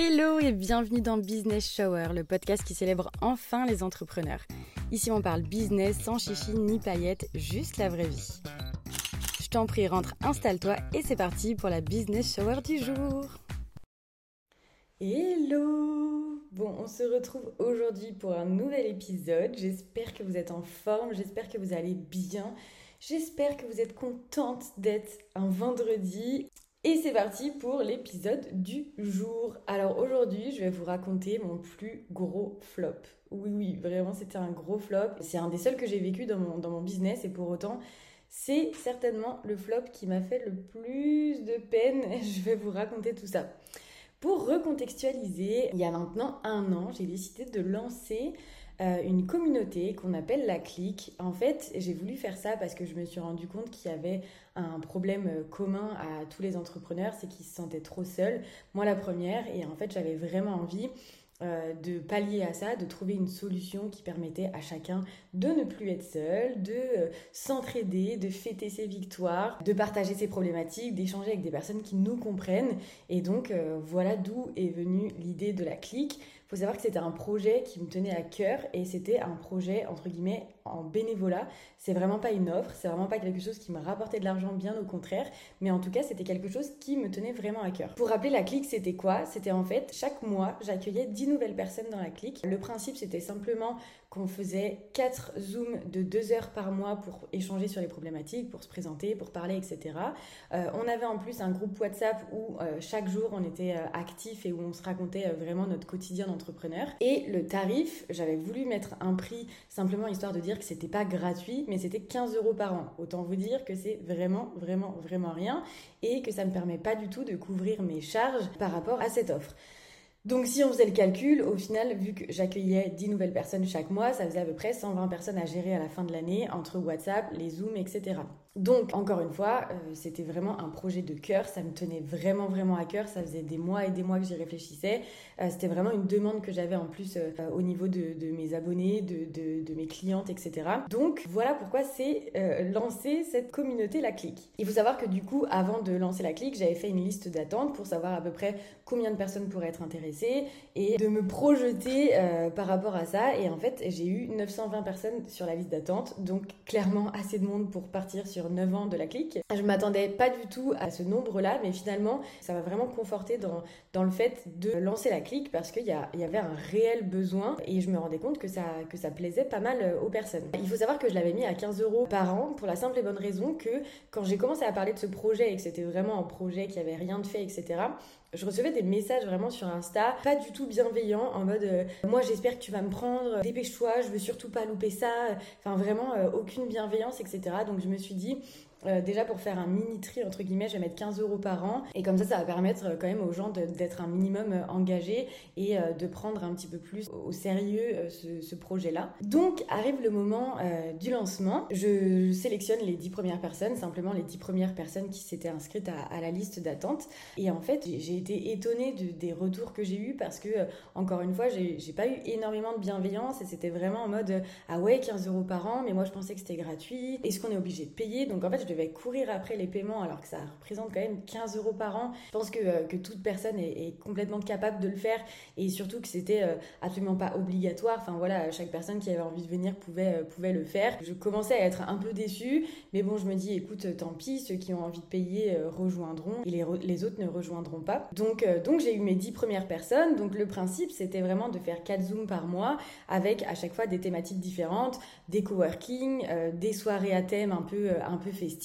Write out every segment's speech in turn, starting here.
Hello et bienvenue dans Business Shower, le podcast qui célèbre enfin les entrepreneurs. Ici on parle business sans chichi ni paillettes, juste la vraie vie. Je t'en prie, rentre, installe-toi et c'est parti pour la Business Shower du jour. Hello Bon, on se retrouve aujourd'hui pour un nouvel épisode. J'espère que vous êtes en forme, j'espère que vous allez bien. J'espère que vous êtes contente d'être un vendredi. Et c'est parti pour l'épisode du jour. Alors aujourd'hui, je vais vous raconter mon plus gros flop. Oui, oui, vraiment, c'était un gros flop. C'est un des seuls que j'ai vécu dans mon, business et pour autant, c'est certainement le flop qui m'a fait le plus de peine. Je vais vous raconter tout ça. Pour recontextualiser, il y a maintenant un an, j'ai décidé de lancer euh, une communauté qu'on appelle la clique. En fait, j'ai voulu faire ça parce que je me suis rendu compte qu'il y avait un problème euh, commun à tous les entrepreneurs, c'est qu'ils se sentaient trop seuls. Moi, la première, et en fait, j'avais vraiment envie euh, de pallier à ça, de trouver une solution qui permettait à chacun de ne plus être seul, de s'entraider, de fêter ses victoires, de partager ses problématiques, d'échanger avec des personnes qui nous comprennent. Et donc voilà d'où est venue l'idée de la clique faut savoir que c'était un projet qui me tenait à cœur et c'était un projet entre guillemets en bénévolat. C'est vraiment pas une offre, c'est vraiment pas quelque chose qui me rapportait de l'argent, bien au contraire, mais en tout cas c'était quelque chose qui me tenait vraiment à cœur. Pour rappeler la clique, c'était quoi? C'était en fait chaque mois j'accueillais 10 nouvelles personnes dans la clique. Le principe c'était simplement qu'on faisait 4 zooms de 2 heures par mois pour échanger sur les problématiques, pour se présenter, pour parler, etc. Euh, on avait en plus un groupe WhatsApp où euh, chaque jour on était euh, actif et où on se racontait vraiment notre quotidien d'entrepreneur. Et le tarif, j'avais voulu mettre un prix simplement histoire de dire que c'était pas gratuit, mais c'était 15 euros par an. Autant vous dire que c'est vraiment, vraiment, vraiment rien et que ça ne me permet pas du tout de couvrir mes charges par rapport à cette offre. Donc si on faisait le calcul, au final, vu que j'accueillais 10 nouvelles personnes chaque mois, ça faisait à peu près 120 personnes à gérer à la fin de l'année entre WhatsApp, les Zooms, etc. Donc, encore une fois, euh, c'était vraiment un projet de cœur, ça me tenait vraiment, vraiment à cœur, ça faisait des mois et des mois que j'y réfléchissais, euh, c'était vraiment une demande que j'avais en plus euh, au niveau de, mes abonnés, de, mes clientes, etc. Donc, voilà pourquoi c'est lancer cette communauté La Clique. Il faut savoir que du coup, avant de lancer La Clique, j'avais fait une liste d'attente pour savoir à peu près combien de personnes pourraient être intéressées et de me projeter par rapport à ça. Et en fait, j'ai eu 920 personnes sur la liste d'attente, donc clairement assez de monde pour partir sur 9 ans de la clique. Je m'attendais pas du tout à ce nombre-là, mais finalement, ça m'a vraiment conforté dans, le fait de lancer la clique parce qu'il y, y, avait un réel besoin et je me rendais compte que ça, que ça plaisait pas mal euh, aux personnes. Il faut savoir que je l'avais mis à 15 euros par an pour la simple et bonne raison que quand j'ai commencé à parler de ce projet et que c'était vraiment un projet qui avait rien de fait, etc., je recevais des messages vraiment sur Insta, pas du tout bienveillants, en mode euh, moi j'espère que tu vas me prendre, dépêche-toi, je veux surtout pas louper ça. Enfin vraiment euh, aucune bienveillance, etc. Donc je me suis dit, euh, déjà pour faire un mini tri entre guillemets, je vais mettre 15 euros par an et comme ça, ça va permettre euh, quand même aux gens d'être un minimum euh, engagés et de prendre un petit peu plus au sérieux ce, projet-là. Donc arrive le moment du lancement. Je sélectionne les 10 premières personnes, simplement les 10 premières personnes qui s'étaient inscrites à, la liste d'attente. Et en fait, j'ai été étonnée des retours que j'ai eus parce que encore une fois, j'ai pas eu énormément de bienveillance et c'était vraiment en mode ah ouais 15 euros par an, mais moi je pensais que c'était gratuit. Est-ce qu'on est obligé de payer? Donc en fait, devais courir après les paiements alors que ça représente quand même 15 euros par an. Je pense que, euh, que toute personne est, complètement capable de le faire et surtout que c'était euh, absolument pas obligatoire. Enfin voilà, chaque personne qui avait envie de venir pouvait, euh, pouvait le faire. Je commençais à être un peu déçue, mais bon, je me dis écoute, tant pis, ceux qui ont envie de payer rejoindront et les, les, autres ne rejoindront pas. Donc, donc j'ai eu mes 10 premières personnes. Donc le principe, c'était vraiment de faire 4 zooms par mois avec à chaque fois des thématiques différentes, des coworking, des soirées à thème un peu, un peu festives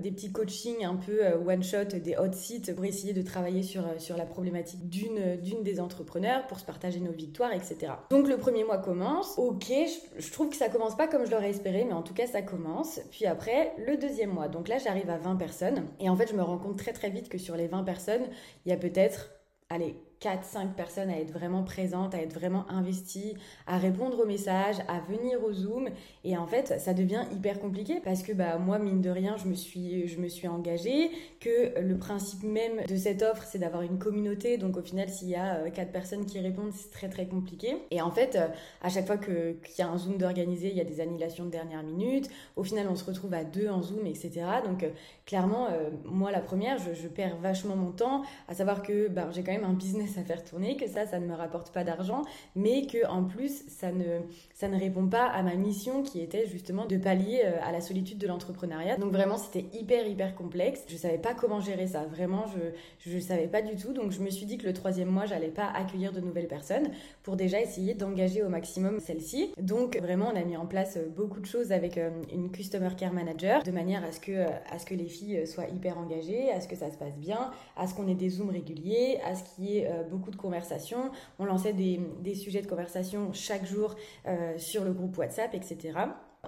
des petits coachings un peu euh, one-shot, des hot seats pour essayer de travailler sur, euh, sur la problématique d'une, d'une des entrepreneurs, pour se partager nos victoires, etc. Donc le premier mois commence. Ok, je, je trouve que ça commence pas comme je l'aurais espéré, mais en tout cas ça commence. Puis après, le deuxième mois. Donc là, j'arrive à 20 personnes. Et en fait, je me rends compte très très vite que sur les 20 personnes, il y a peut-être, allez, 4-5 personnes à être vraiment présentes, à être vraiment investies, à répondre aux messages, à venir au Zoom. Et en fait, ça devient hyper compliqué parce que bah, moi, mine de rien, je me suis, je me suis engagée, que le principe même de cette offre, c'est d'avoir une communauté. Donc au final, s'il y a 4 euh, personnes qui répondent, c'est très très compliqué. Et en fait, euh, à chaque fois qu'il y a un Zoom d'organiser, il y a des annulations de dernière minute. Au final, on se retrouve à deux en Zoom, etc. Donc euh, clairement, moi, la première, je, je, perds vachement mon temps, à savoir que bah, j'ai quand même un business business à faire tourner, que ça, ça ne me rapporte pas d'argent, mais que en plus, ça ne, ça ne répond pas à ma mission qui était justement de pallier euh, à la solitude de l'entrepreneuriat. Donc vraiment, c'était hyper, hyper complexe. Je savais pas comment gérer ça. Vraiment, je, je savais pas du tout. Donc je me suis dit que le troisième mois, j'allais pas accueillir de nouvelles personnes pour déjà essayer d'engager au maximum celles-ci. Donc vraiment, on a mis en place euh, beaucoup de choses avec euh, une customer care manager de manière à ce que, à ce que les filles soient hyper engagées, à ce que ça se passe bien, à ce qu'on ait des zooms réguliers, à ce qu'il y ait beaucoup de conversations. On lançait des, sujets de conversation chaque jour sur le groupe WhatsApp, etc.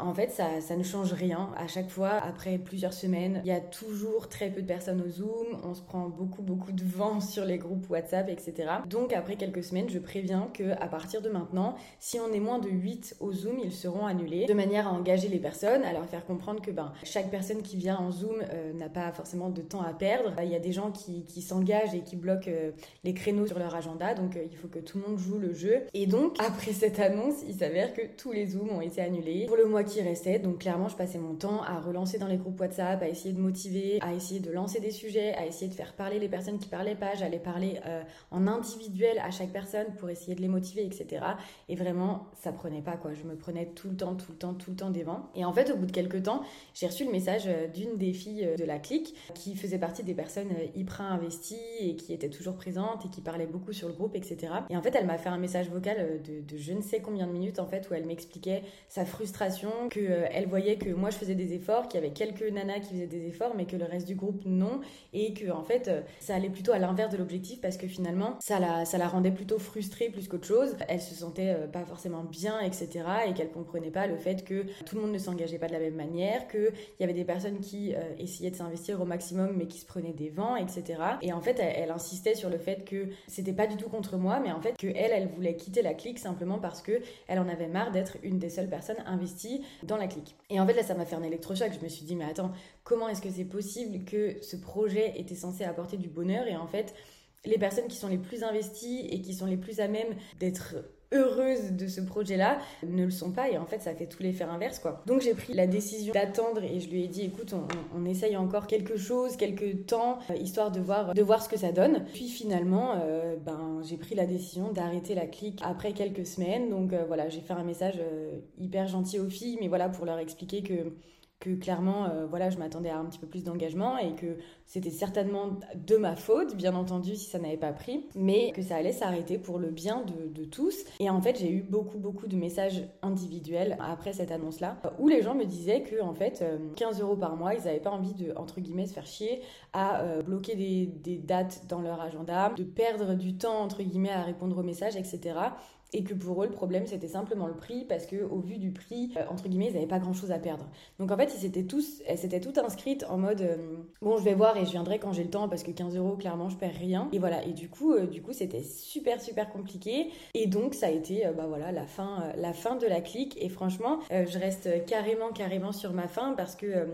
En fait, ça, ne change rien. À chaque fois, après plusieurs semaines, il y a toujours très peu de personnes au Zoom. On se prend beaucoup, beaucoup de vent sur les groupes WhatsApp, etc. Donc, après quelques semaines, je préviens que à partir de maintenant, si on est moins de 8 au Zoom, ils seront annulés. De manière à engager les personnes, à leur faire comprendre que ben, chaque personne qui vient en Zoom euh, n'a pas forcément de temps à perdre. Il y a des gens qui, qui s'engagent et qui bloquent euh, les créneaux sur leur agenda. Donc, euh, il faut que tout le monde joue le jeu. Et donc, après cette annonce, il s'avère que tous les Zooms ont été annulés. Pour le mois qui restait. Donc clairement, je passais mon temps à relancer dans les groupes WhatsApp, à essayer de motiver, à essayer de lancer des sujets, à essayer de faire parler les personnes qui parlaient pas. J'allais parler euh, en individuel à chaque personne pour essayer de les motiver, etc. Et vraiment, ça prenait pas quoi. Je me prenais tout le temps, tout le temps, tout le temps des vents. Et en fait, au bout de quelques temps, j'ai reçu le message euh, d'une des filles euh, de la clique qui faisait partie des personnes hyper investies et qui était toujours présente et qui parlait beaucoup sur le groupe, etc. Et en fait, elle m'a fait un message vocal de, de je ne sais combien de minutes en fait où elle m'expliquait sa frustration, que euh, elle voyait que moi je faisais des efforts, qu'il y avait quelques nanas qui faisaient des efforts, mais que le reste du groupe non, et que en fait euh, ça allait plutôt à l'inverse de l'objectif parce que finalement ça la, ça la rendait plutôt frustrée plus qu'autre chose. Elle se sentait euh, pas forcément bien, etc. et qu'elle comprenait pas le fait que tout le monde ne s'engageait pas de la même manière, qu'il y avait des personnes qui essayaient de s'investir au maximum mais qui se prenaient des vents, etc. Et en fait elle, elle insistait sur le fait que c'était pas du tout contre moi, mais en fait que elle, elle voulait quitter la clique simplement parce que elle en avait marre d'être une des seules personnes investies dans la clique. Et en fait, là, ça m'a fait un électrochoc. Je me suis dit, mais attends, comment est-ce que c'est possible que ce projet était censé apporter du bonheur et en fait, les personnes qui sont les plus investies et qui sont les plus à même d'être heureuses de ce projet-là ne le sont pas et en fait ça fait tout l'effet inverse quoi. Donc j'ai pris la décision d'attendre et je lui ai dit écoute on, essaye encore quelque chose, quelques temps euh, histoire de voir, de voir ce que ça donne. Puis finalement euh, ben, j'ai pris la décision d'arrêter la clique après quelques semaines donc euh, voilà j'ai fait un message hyper gentil aux filles mais voilà pour leur expliquer que que clairement, euh, voilà, je m'attendais à un petit peu plus d'engagement et que c'était certainement de ma faute, bien entendu, si ça n'avait pas pris, mais que ça allait s'arrêter pour le bien de, tous. Et en fait, j'ai eu beaucoup, beaucoup de messages individuels après cette annonce-là, où les gens me disaient que, en fait, 15 euh, euros par mois, ils n'avaient pas envie de, entre guillemets, se faire chier à euh, bloquer des dates dans leur agenda, de perdre du temps, entre guillemets, à répondre aux messages, etc et que pour eux le problème c'était simplement le prix parce que au vu du prix euh, entre guillemets ils n'avaient pas grand chose à perdre. Donc en fait ils s'étaient tous elles s'étaient toutes inscrites en mode euh, bon je vais voir et je viendrai quand j'ai le temps parce que 15 euros clairement je perds rien. Et voilà. Et du coup euh, du coup c'était super super compliqué. Et donc ça a été bah voilà la fin la fin de la clique. Et franchement je reste carrément carrément sur ma fin parce que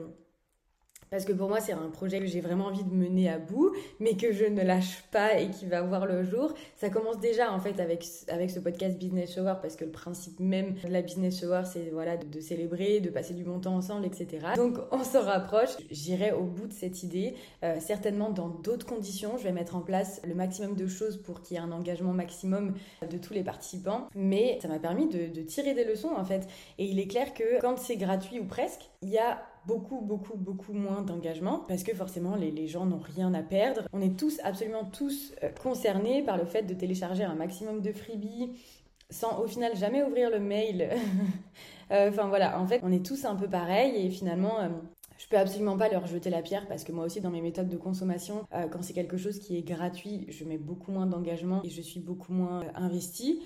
parce que pour moi, c'est un projet que j'ai vraiment envie de mener à bout, mais que je ne lâche pas et qui va voir le jour. Ça commence déjà en fait avec, avec ce podcast Business Shower, parce que le principe même de la Business Shower, c'est voilà, de, célébrer, de passer du bon temps ensemble, etc. Donc on s'en rapproche. J'irai au bout de cette idée, euh, certainement dans d'autres conditions. Je vais mettre en place le maximum de choses pour qu'il y ait un engagement maximum de tous les participants. Mais ça m'a permis de, de tirer des leçons en fait. Et il est clair que quand c'est gratuit ou presque, il y a beaucoup, beaucoup, beaucoup moins d'engagement parce que forcément les, gens n'ont rien à perdre. On est tous, absolument tous euh, concernés par le fait de télécharger un maximum de freebies sans au final jamais ouvrir le mail. Euh, enfin voilà, en fait, on est tous un peu pareils et finalement, euh, je peux absolument pas leur jeter la pierre parce que moi aussi dans mes méthodes de consommation, quand c'est quelque chose qui est gratuit, je mets beaucoup moins d'engagement et je suis beaucoup moins investie.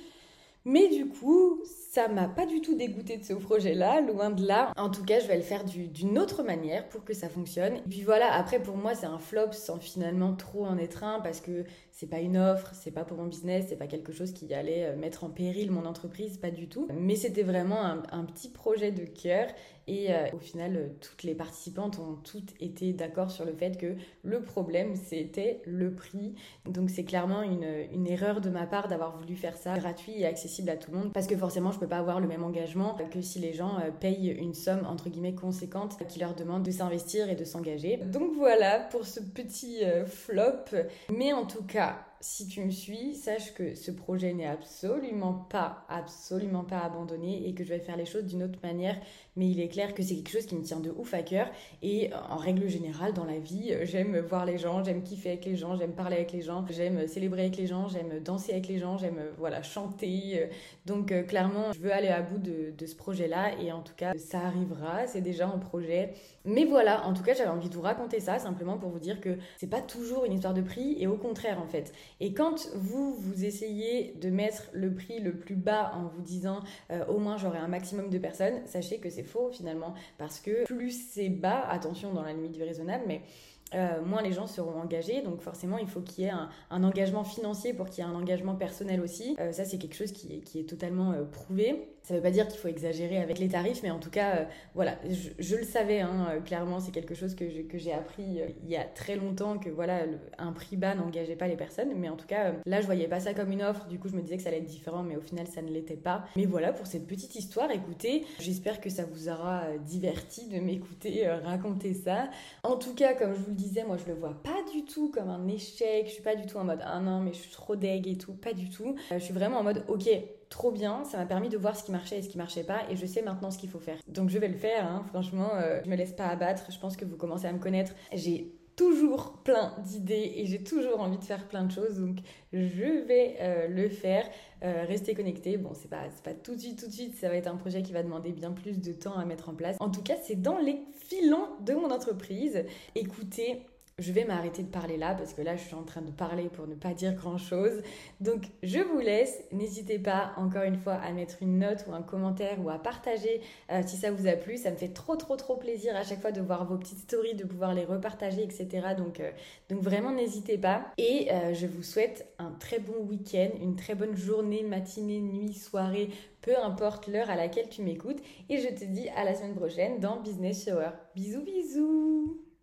Mais du coup, ça m'a pas du tout dégoûté de ce projet-là, loin de là. En tout cas, je vais le faire d'une autre manière pour que ça fonctionne. Et puis voilà, après pour moi, c'est un flop sans finalement trop en être un parce que c'est pas une offre, c'est pas pour mon business, c'est pas quelque chose qui allait euh, mettre en péril mon entreprise, pas du tout. Mais c'était vraiment un, un, petit projet de cœur et euh, au final, euh, toutes les participantes ont toutes été d'accord sur le fait que le problème, c'était le prix. Donc c'est clairement une, une, erreur de ma part d'avoir voulu faire ça gratuit et accessible à tout le monde, parce que forcément, je peux pas avoir le même engagement que si les gens euh, payent une somme, entre guillemets, conséquente qui leur demande de s'investir et de s'engager. Donc voilà pour ce petit flop. Mais en tout cas, si tu me suis, sache que ce projet n'est absolument pas, absolument pas abandonné et que je vais faire les choses d'une autre manière. Mais il est clair que c'est quelque chose qui me tient de ouf à cœur. Et en règle générale, dans la vie, j'aime voir les gens, j'aime kiffer avec les gens, j'aime parler avec les gens, j'aime célébrer avec les gens, j'aime danser avec les gens, j'aime voilà chanter. Donc euh, clairement, je veux aller à bout de, ce projet-là et en tout cas, ça arrivera. C'est déjà un projet. Mais voilà, en tout cas, j'avais envie de vous raconter ça simplement pour vous dire que c'est pas toujours une histoire de prix et au contraire en fait. Et quand vous, vous essayez de mettre le prix le plus bas en vous disant euh, au moins j'aurai un maximum de personnes, sachez que c'est faux finalement parce que plus c'est bas, attention dans la limite du raisonnable, mais euh, moins les gens seront engagés. Donc forcément, il faut qu'il y ait un, engagement financier pour qu'il y ait un engagement personnel aussi. Euh, ça, c'est quelque chose qui est, totalement prouvé. Ça ne veut pas dire qu'il faut exagérer avec les tarifs, mais en tout cas, voilà, je, le savais, hein, clairement, c'est quelque chose que, j'ai appris il y a très longtemps, que voilà, un prix bas n'engageait pas les personnes. Mais en tout cas, là, je voyais pas ça comme une offre. Du coup, je me disais que ça allait être différent, mais au final, ça ne l'était pas. Mais voilà, pour cette petite histoire, écoutez, j'espère que ça vous aura diverti de m'écouter raconter ça. En tout cas, comme je vous le disais, moi je le vois pas du tout comme un échec. Je suis pas du tout en mode ah non, mais je suis trop deg et tout. Pas du tout. Euh, je suis vraiment en mode ok, trop bien. Ça m'a permis de voir ce qui marchait et ce qui marchait pas. Et je sais maintenant ce qu'il faut faire. Donc je vais le faire. Hein. Franchement, euh, je me laisse pas abattre. Je pense que vous commencez à me connaître. J'ai toujours plein d'idées et j'ai toujours envie de faire plein de choses donc je vais euh, le faire euh, rester connecté bon c'est pas pas tout de suite tout de suite ça va être un projet qui va demander bien plus de temps à mettre en place en tout cas c'est dans les filons de mon entreprise écoutez je vais m'arrêter de parler là parce que là je suis en train de parler pour ne pas dire grand chose. Donc je vous laisse. N'hésitez pas encore une fois à mettre une note ou un commentaire ou à partager euh, si ça vous a plu. Ça me fait trop trop trop plaisir à chaque fois de voir vos petites stories, de pouvoir les repartager, etc. Donc, euh, donc vraiment n'hésitez pas. Et euh, je vous souhaite un très bon week-end, une très bonne journée, matinée, nuit, soirée, peu importe l'heure à laquelle tu m'écoutes. Et je te dis à la semaine prochaine dans Business Shower. Bisous bisous